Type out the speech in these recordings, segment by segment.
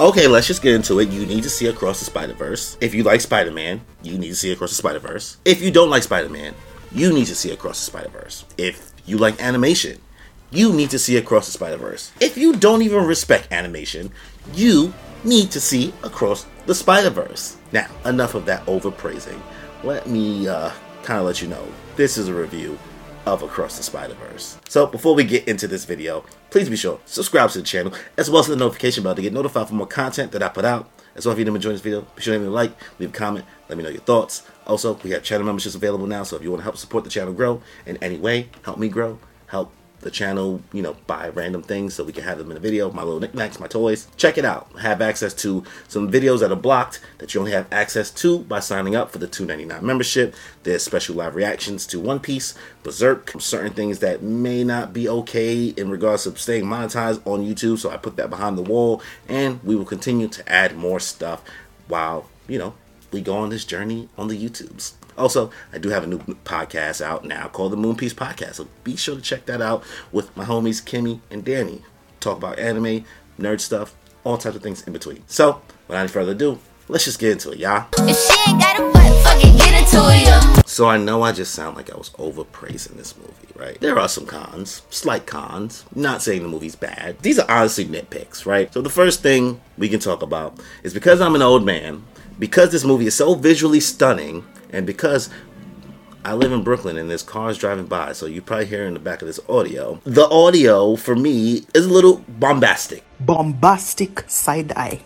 Okay, let's just get into it. You need to see Across the Spider Verse. If you like Spider Man, you need to see Across the Spider Verse. If you don't like Spider Man, you need to see Across the Spider Verse. If you like animation, you need to see Across the Spider Verse. If you don't even respect animation, you need to see Across the Spider Verse. Now, enough of that overpraising. Let me uh, kind of let you know this is a review of Across the Spider Verse. So, before we get into this video, please be sure subscribe to the channel as well as the notification bell to get notified for more content that I put out. As well, if you're enjoying this video, be sure to leave a like, leave a comment, let me know your thoughts. Also, we have channel memberships available now, so if you want to help support the channel grow in any way, help me grow, help the channel, you know, buy random things so we can have them in a video, my little knickknacks, my toys. Check it out. Have access to some videos that are blocked that you only have access to by signing up for the $2.99 membership. There's special live reactions to One Piece, Berserk, certain things that may not be okay in regards to staying monetized on YouTube, so I put that behind the wall, and we will continue to add more stuff while, you know, we go on this journey on the YouTubes. Also, I do have a new podcast out now called the Moon Piece Podcast. So be sure to check that out with my homies Kimmy and Danny. Talk about anime, nerd stuff, all types of things in between. So, without any further ado, let's just get into it, y'all. If she ain't got a butt, fucking get into it. So I know I just sound like I was overpraising this movie, right? There are some cons, slight cons. Not saying the movie's bad. These are honestly nitpicks, right? So the first thing we can talk about is because I'm an old man, because this movie is so visually stunning, and because I live in Brooklyn and there's cars driving by, so you probably hear in the back of this audio. The audio for me is a little bombastic. Bombastic side eye.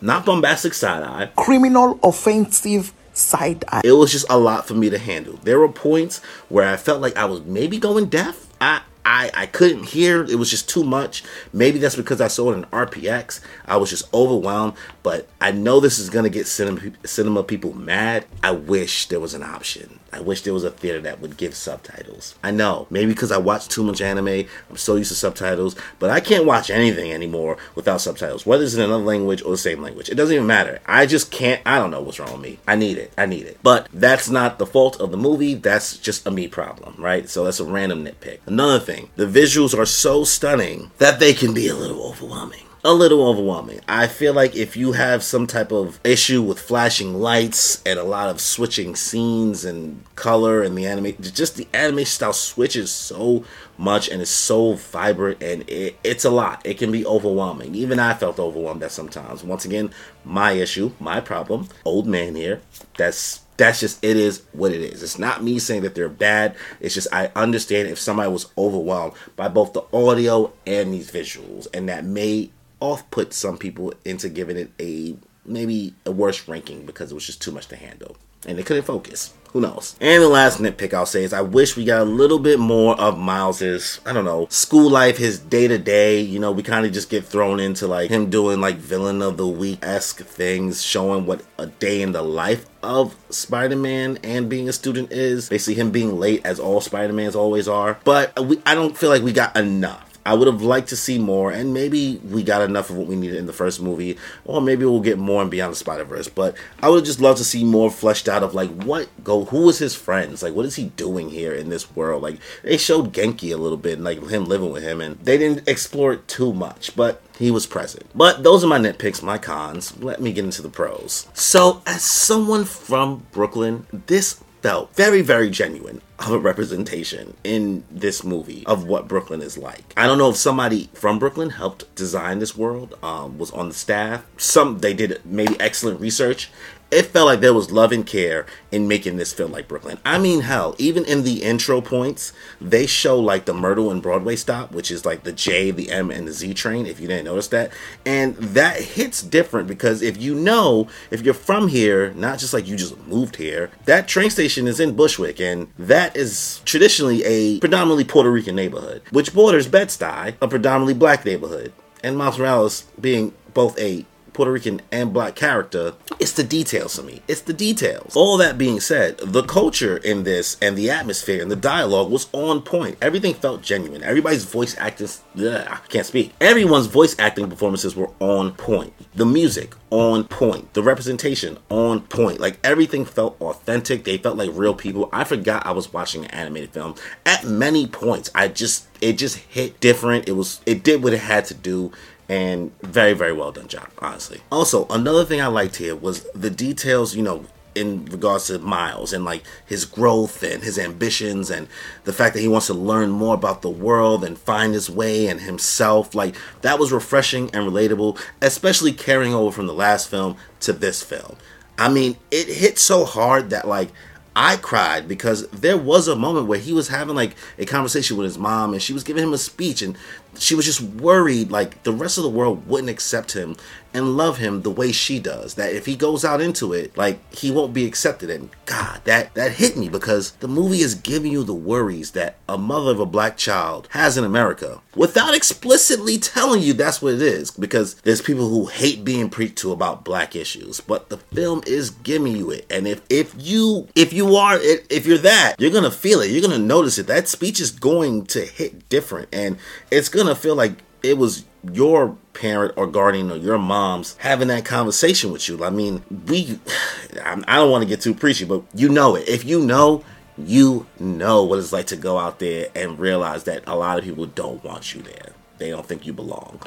Not bombastic side eye. Criminal offensive side eye. It was just a lot for me to handle. There were points where I felt like I was maybe going deaf. I I, I couldn't hear. It was just too much. Maybe that's because I saw it in RPX. I was just overwhelmed. But I know this is going to get cinema, cinema people mad. I wish there was an option. I wish there was a theater that would give subtitles. I know, maybe because I watch too much anime, I'm so used to subtitles, but I can't watch anything anymore without subtitles, whether it's in another language or the same language. It doesn't even matter. I just can't, I don't know what's wrong with me. I need it. I need it. But that's not the fault of the movie, that's just a me problem, right? So that's a random nitpick. Another thing, the visuals are so stunning that they can be a little overwhelming a little overwhelming. I feel like if you have some type of issue with flashing lights and a lot of switching scenes and color and the anime, just the anime style switches so much and it's so vibrant and it, it's a lot. It can be overwhelming. Even I felt overwhelmed at sometimes. Once again, my issue, my problem. Old man here. That's that's just it is what it is. It's not me saying that they're bad. It's just I understand if somebody was overwhelmed by both the audio and these visuals, and that may off put some people into giving it a maybe a worse ranking because it was just too much to handle and they couldn't focus. Who knows? And the last nitpick I'll say is I wish we got a little bit more of Miles's, I don't know, school life, his day to day. You know, we kind of just get thrown into like him doing like villain of the week esque things, showing what a day in the life of Spider Man and being a student is. Basically, him being late as all Spider Mans always are. But we, I don't feel like we got enough. I would have liked to see more, and maybe we got enough of what we needed in the first movie, or maybe we'll get more in Beyond the Spider Verse. But I would just love to see more fleshed out of like what go, who was his friends, like what is he doing here in this world? Like they showed Ganke a little bit, and, like him living with him, and they didn't explore it too much, but he was present. But those are my nitpicks, my cons. Let me get into the pros. So, as someone from Brooklyn, this felt very, very genuine of a representation in this movie of what Brooklyn is like. I don't know if somebody from Brooklyn helped design this world, um, was on the staff. Some they did maybe excellent research, it felt like there was love and care in making this feel like Brooklyn. I mean, hell, even in the intro points, they show like the Myrtle and Broadway stop, which is like the J, the M, and the Z train, if you didn't notice that. And that hits different because if you know, if you're from here, not just like you just moved here, that train station is in Bushwick, and that is traditionally a predominantly Puerto Rican neighborhood, which borders Bed-Stuy, a predominantly black neighborhood. And Miles Morales being both a Puerto Rican and black character, it's the details for me. It's the details. All that being said, the culture in this and the atmosphere and the dialogue was on point. Everything felt genuine. Everybody's voice acting, ugh, I can't speak. Everyone's voice acting performances were on point. The music, on point. The representation on point. Like everything felt authentic. They felt like real people. I forgot I was watching an animated film. At many points, I just it just hit different. It was it did what it had to do and very very well done job honestly. Also another thing i liked here was the details you know in regards to miles and like his growth and his ambitions and the fact that he wants to learn more about the world and find his way and himself. Like that was refreshing and relatable especially carrying over from the last film to this film. I mean it hit so hard that like I cried because there was a moment where he was having like a conversation with his mom and she was giving him a speech and she was just worried like the rest of the world wouldn't accept him and love him the way she does that if he goes out into it like he won't be accepted. And god that that hit me because the movie is giving you the worries that a mother of a black child has in america without explicitly telling you that's what it is because there's people who hate being preached to about black issues but the film is giving you it. And if if you if you are if you're that you're gonna feel it. You're gonna notice it. That speech is going to hit different. And it's gonna gonna feel like it was your parent or guardian or your mom's having that conversation with you. I mean, we, I don't want to get too preachy, but you know it. If you know, you know what it's like to go out there and realize that a lot of people don't want you there. They don't think you belong.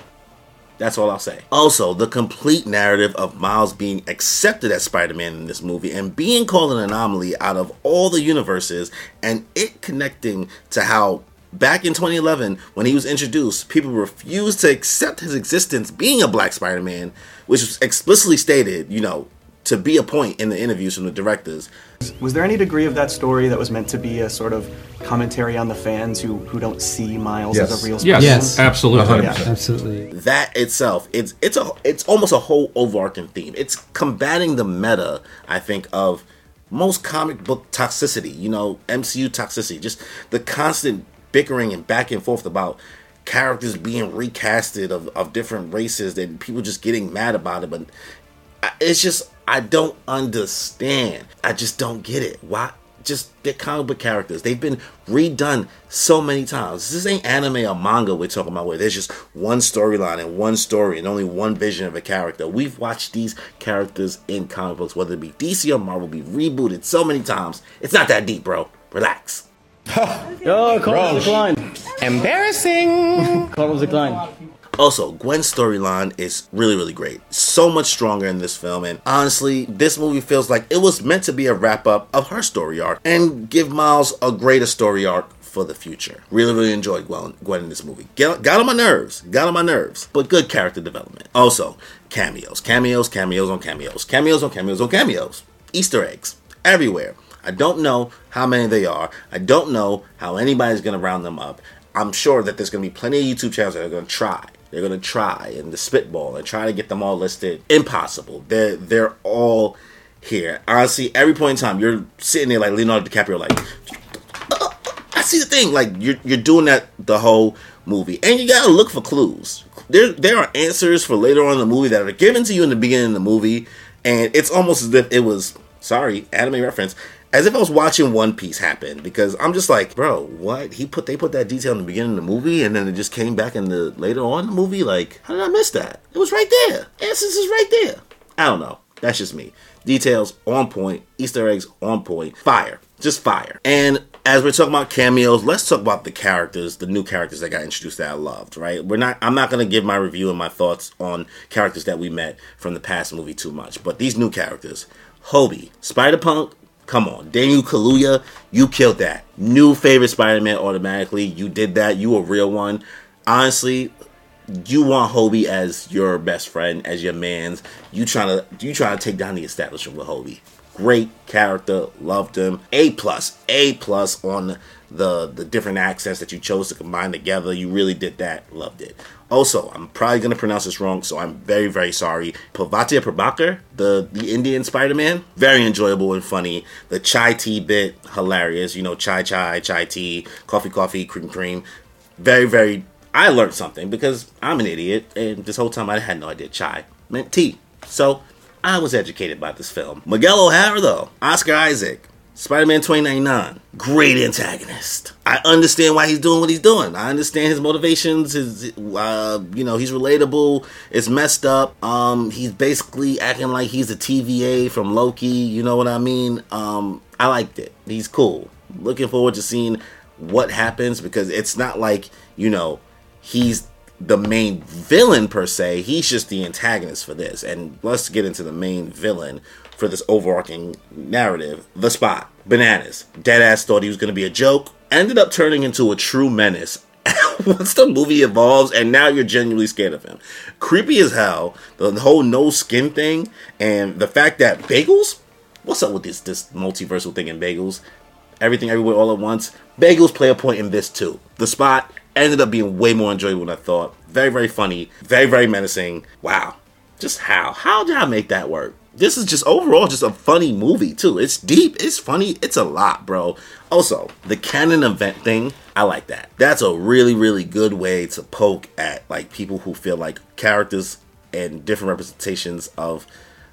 That's all I'll say. Also, the complete narrative of Miles being accepted as Spider Man in this movie and being called an anomaly out of all the universes and it connecting to how back in 2011 when he was introduced people refused to accept his existence being a black spider-man which was explicitly stated you know to be a point in the interviews from the directors was there any degree of that story that was meant to be a sort of commentary on the fans who who don't see miles yes. as a real Spider-Man? yes, yes. absolutely yeah. absolutely that itself it's it's a it's almost a whole overarching theme it's combating the meta i think of most comic book toxicity, you know, MCU toxicity, just the constant bickering and back and forth about characters being recasted of, of different races and people just getting mad about it. But it's just, I don't understand. I just don't get it. Why? Just they're comic book characters. They've been redone so many times. This ain't anime or manga we're talking about where there's just one storyline and one story and only one vision of a character. We've watched these characters in comic books, whether it be DC or Marvel, be rebooted so many times. It's not that deep, bro. Relax oh, Cardinals decline. Embarrassing. Cardinals decline. Also, Gwen's storyline is really, really great. So much stronger in this film, and honestly, this movie feels like it was meant to be a wrap up of her story arc and give Miles a greater story arc for the future. Really, really enjoyed Gwen, Gwen in this movie. Get, got on my nerves, got on my nerves, but good character development. Also, cameos, cameos, cameos on cameos, cameos on cameos on cameos, Easter eggs everywhere. I don't know how many they are. I don't know how anybody's going to round them up. I'm sure that there's going to be plenty of YouTube channels that are going to try. They're going to try and the spitball and try to get them all listed. Impossible. They're they're all here. Honestly, every point in time, you're sitting there like Leonardo DiCaprio, like I see the thing. Like you're you're doing that the whole movie, and you gotta look for clues. There there are answers for later on in the movie that are given to you in the beginning of the movie, and it's almost as if it was sorry anime reference as if I was watching One Piece happen because I'm just like, bro, what? He put they put that detail in the beginning of the movie and then it just came back in the later on the movie. Like, how did I miss that? It was right there. Answers is right there. I don't know. That's just me. Details on point, Easter eggs on point, fire, just fire. And as we're talking about cameos, let's talk about the characters, the new characters that got introduced that I loved, right? We're not I'm not gonna give my review and my thoughts on characters that we met from the past movie too much. But these new characters, Hobie, Spider Punk, Come on, Daniel Kaluuya, you killed that. New favorite Spider-Man automatically. You did that. You a real one. Honestly, you want Hobie as your best friend, as your man's. You trying to you trying to take down the establishment with Hobie. Great character, loved him. A plus, A plus on the the different accents that you chose to combine together. You really did that. Loved it. Also, I'm probably gonna pronounce this wrong, so I'm very, very sorry. Pavatia Prabhakar, the the Indian Spider-Man, very enjoyable and funny. The chai tea bit, hilarious. You know, chai chai, chai tea, coffee coffee, cream cream. Very, very. I learned something because I'm an idiot, and this whole time I had no idea chai meant tea. So I was educated by this film. Miguel O'Hara, though, Oscar Isaac, Spider-Man 2099, great antagonist. I understand why he's doing what he's doing. I understand his motivations. His, uh, you know, he's relatable. It's messed up. Um, he's basically acting like he's a TVA from Loki. You know what I mean? Um, I liked it. He's cool. Looking forward to seeing what happens because it's not like you know he's the main villain per se. He's just the antagonist for this. And let's get into the main villain for this overarching narrative. The Spot, Bananas. Deadass thought he was going to be a joke. Ended up turning into a true menace. Once the movie evolves, and now you're genuinely scared of him. Creepy as hell. The whole no skin thing, and the fact that bagels. What's up with this this multiversal thing in bagels? Everything everywhere all at once. Bagels play a point in this too. The spot ended up being way more enjoyable than I thought. Very, very funny. Very, very menacing. Wow. Just how? How did I make that work? This is just overall just a funny movie too. It's deep, it's funny, it's a lot, bro. Also, the canon event thing, I like that. That's a really, really good way to poke at like people who feel like characters and different representations of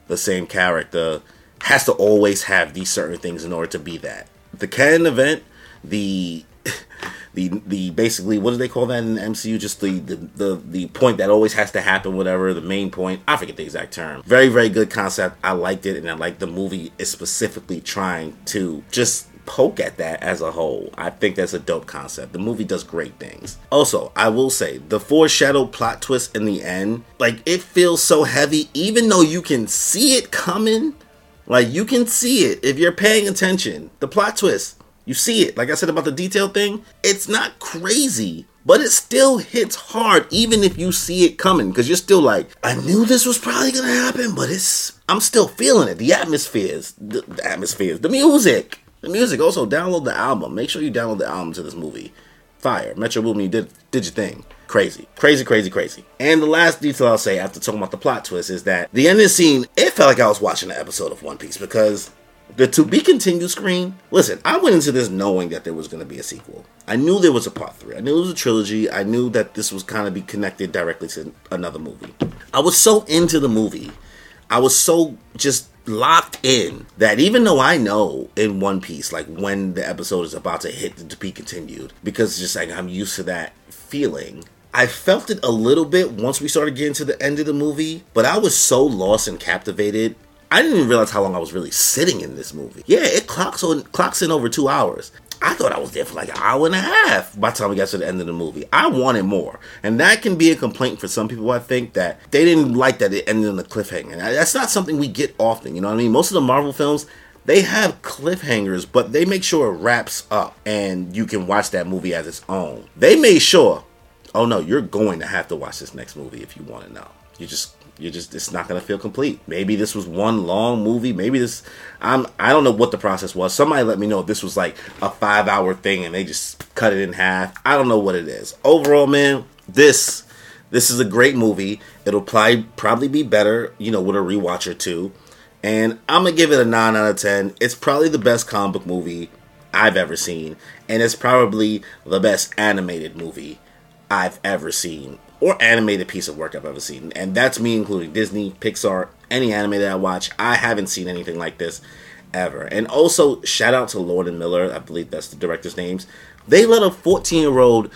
the same character has to always have these certain things in order to be that. The canon event, the the the basically what do they call that in the MCU? Just the, the the the point that always has to happen, whatever the main point. I forget the exact term. Very very good concept. I liked it, and I like the movie is specifically trying to just poke at that as a whole. I think that's a dope concept. The movie does great things. Also, I will say the foreshadowed plot twist in the end, like it feels so heavy, even though you can see it coming. Like you can see it if you're paying attention. The plot twist you see it. Like I said about the detail thing, it's not crazy, but it still hits hard even if you see it coming because you're still like, I knew this was probably going to happen, but it's I'm still feeling it. The atmospheres, the, the atmospheres, the music. The music. Also, download the album. Make sure you download the album to this movie. Fire. Metro Boomin, did did your thing. Crazy. Crazy, crazy, crazy. And the last detail I'll say after talking about the plot twist is that the ending scene, it felt like I was watching an episode of One Piece because the to be continued screen. Listen, I went into this knowing that there was going to be a sequel. I knew there was a part three. I knew it was a trilogy. I knew that this was kind of be connected directly to another movie. I was so into the movie. I was so just locked in that even though I know in One Piece, like when the episode is about to hit the to be continued, because just like I'm used to that feeling. I felt it a little bit once we started getting to the end of the movie, but I was so lost and captivated I didn't even realize how long I was really sitting in this movie. Yeah, it clocks on clocks in over two hours. I thought I was there for like an hour and a half by the time we got to the end of the movie. I wanted more. And that can be a complaint for some people, I think, that they didn't like that it ended on a cliffhanger. That's not something we get often, you know what I mean? Most of the Marvel films, they have cliffhangers, but they make sure it wraps up and you can watch that movie as its own. They made sure, oh no, you're going to have to watch this next movie if you want to know. You just you just it's not gonna feel complete. Maybe this was one long movie. Maybe this I'm I don't know what the process was. Somebody let me know if this was like a five hour thing and they just cut it in half. I don't know what it is. Overall, man, this this is a great movie. It'll probably probably be better, you know, with a rewatch or two. And I'm gonna give it a nine out of ten. It's probably the best comic book movie I've ever seen, and it's probably the best animated movie I've ever seen or animated piece of work I've ever seen. And that's me including Disney, Pixar, any anime that I watch. I haven't seen anything like this ever. And also, shout out to Lord and Miller, I believe that's the director's names. They let a 14 year old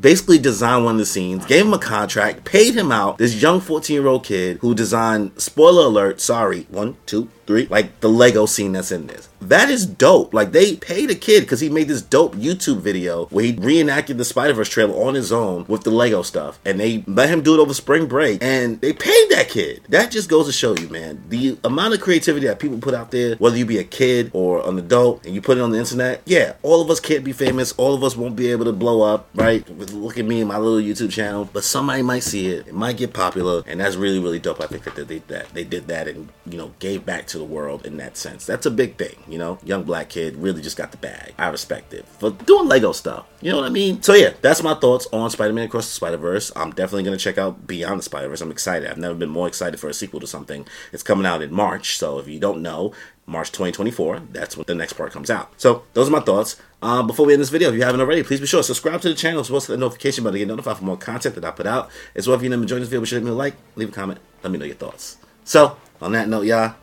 basically designed one of the scenes, gave him a contract, paid him out. This young 14 year old kid who designed, spoiler alert, sorry, one, two, three, like the Lego scene that's in this. That is dope. Like they paid a kid because he made this dope YouTube video where he reenacted the Spider Verse trailer on his own with the Lego stuff, and they let him do it over spring break, and they paid that kid. That just goes to show you, man, the amount of creativity that people put out there, whether you be a kid or an adult, and you put it on the internet. Yeah, all of us can't be famous. All of us won't be able to blow up, right? Look at me and my little YouTube channel, but somebody might see it. It might get popular, and that's really, really dope. I think that they did that. They did that, and you know, gave back to the world in that sense. That's a big thing, you know. Young black kid really just got the bag. I respect it for doing Lego stuff. You know what I mean? So yeah, that's my thoughts on Spider-Man Across the Spider-Verse. I'm definitely gonna check out Beyond the Spider-Verse. I'm excited. I've never been more excited for a sequel to something. It's coming out in March, so if you don't know, March 2024. That's when the next part comes out. So those are my thoughts. Uh, before we end this video, if you haven't already, please be sure to subscribe to the channel as well as the notification button to get notified for more content that I put out. As well, if you're enjoying this video, be sure to leave me a like, leave a comment, let me know your thoughts. So, on that note, y'all,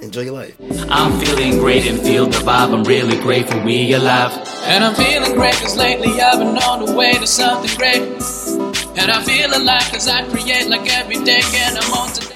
enjoy your life. I'm feeling great and feel the vibe. I'm really grateful we alive. And I'm feeling great cause lately I've been on the way to something great. And I feel alive cause I create like every day and I'm on today.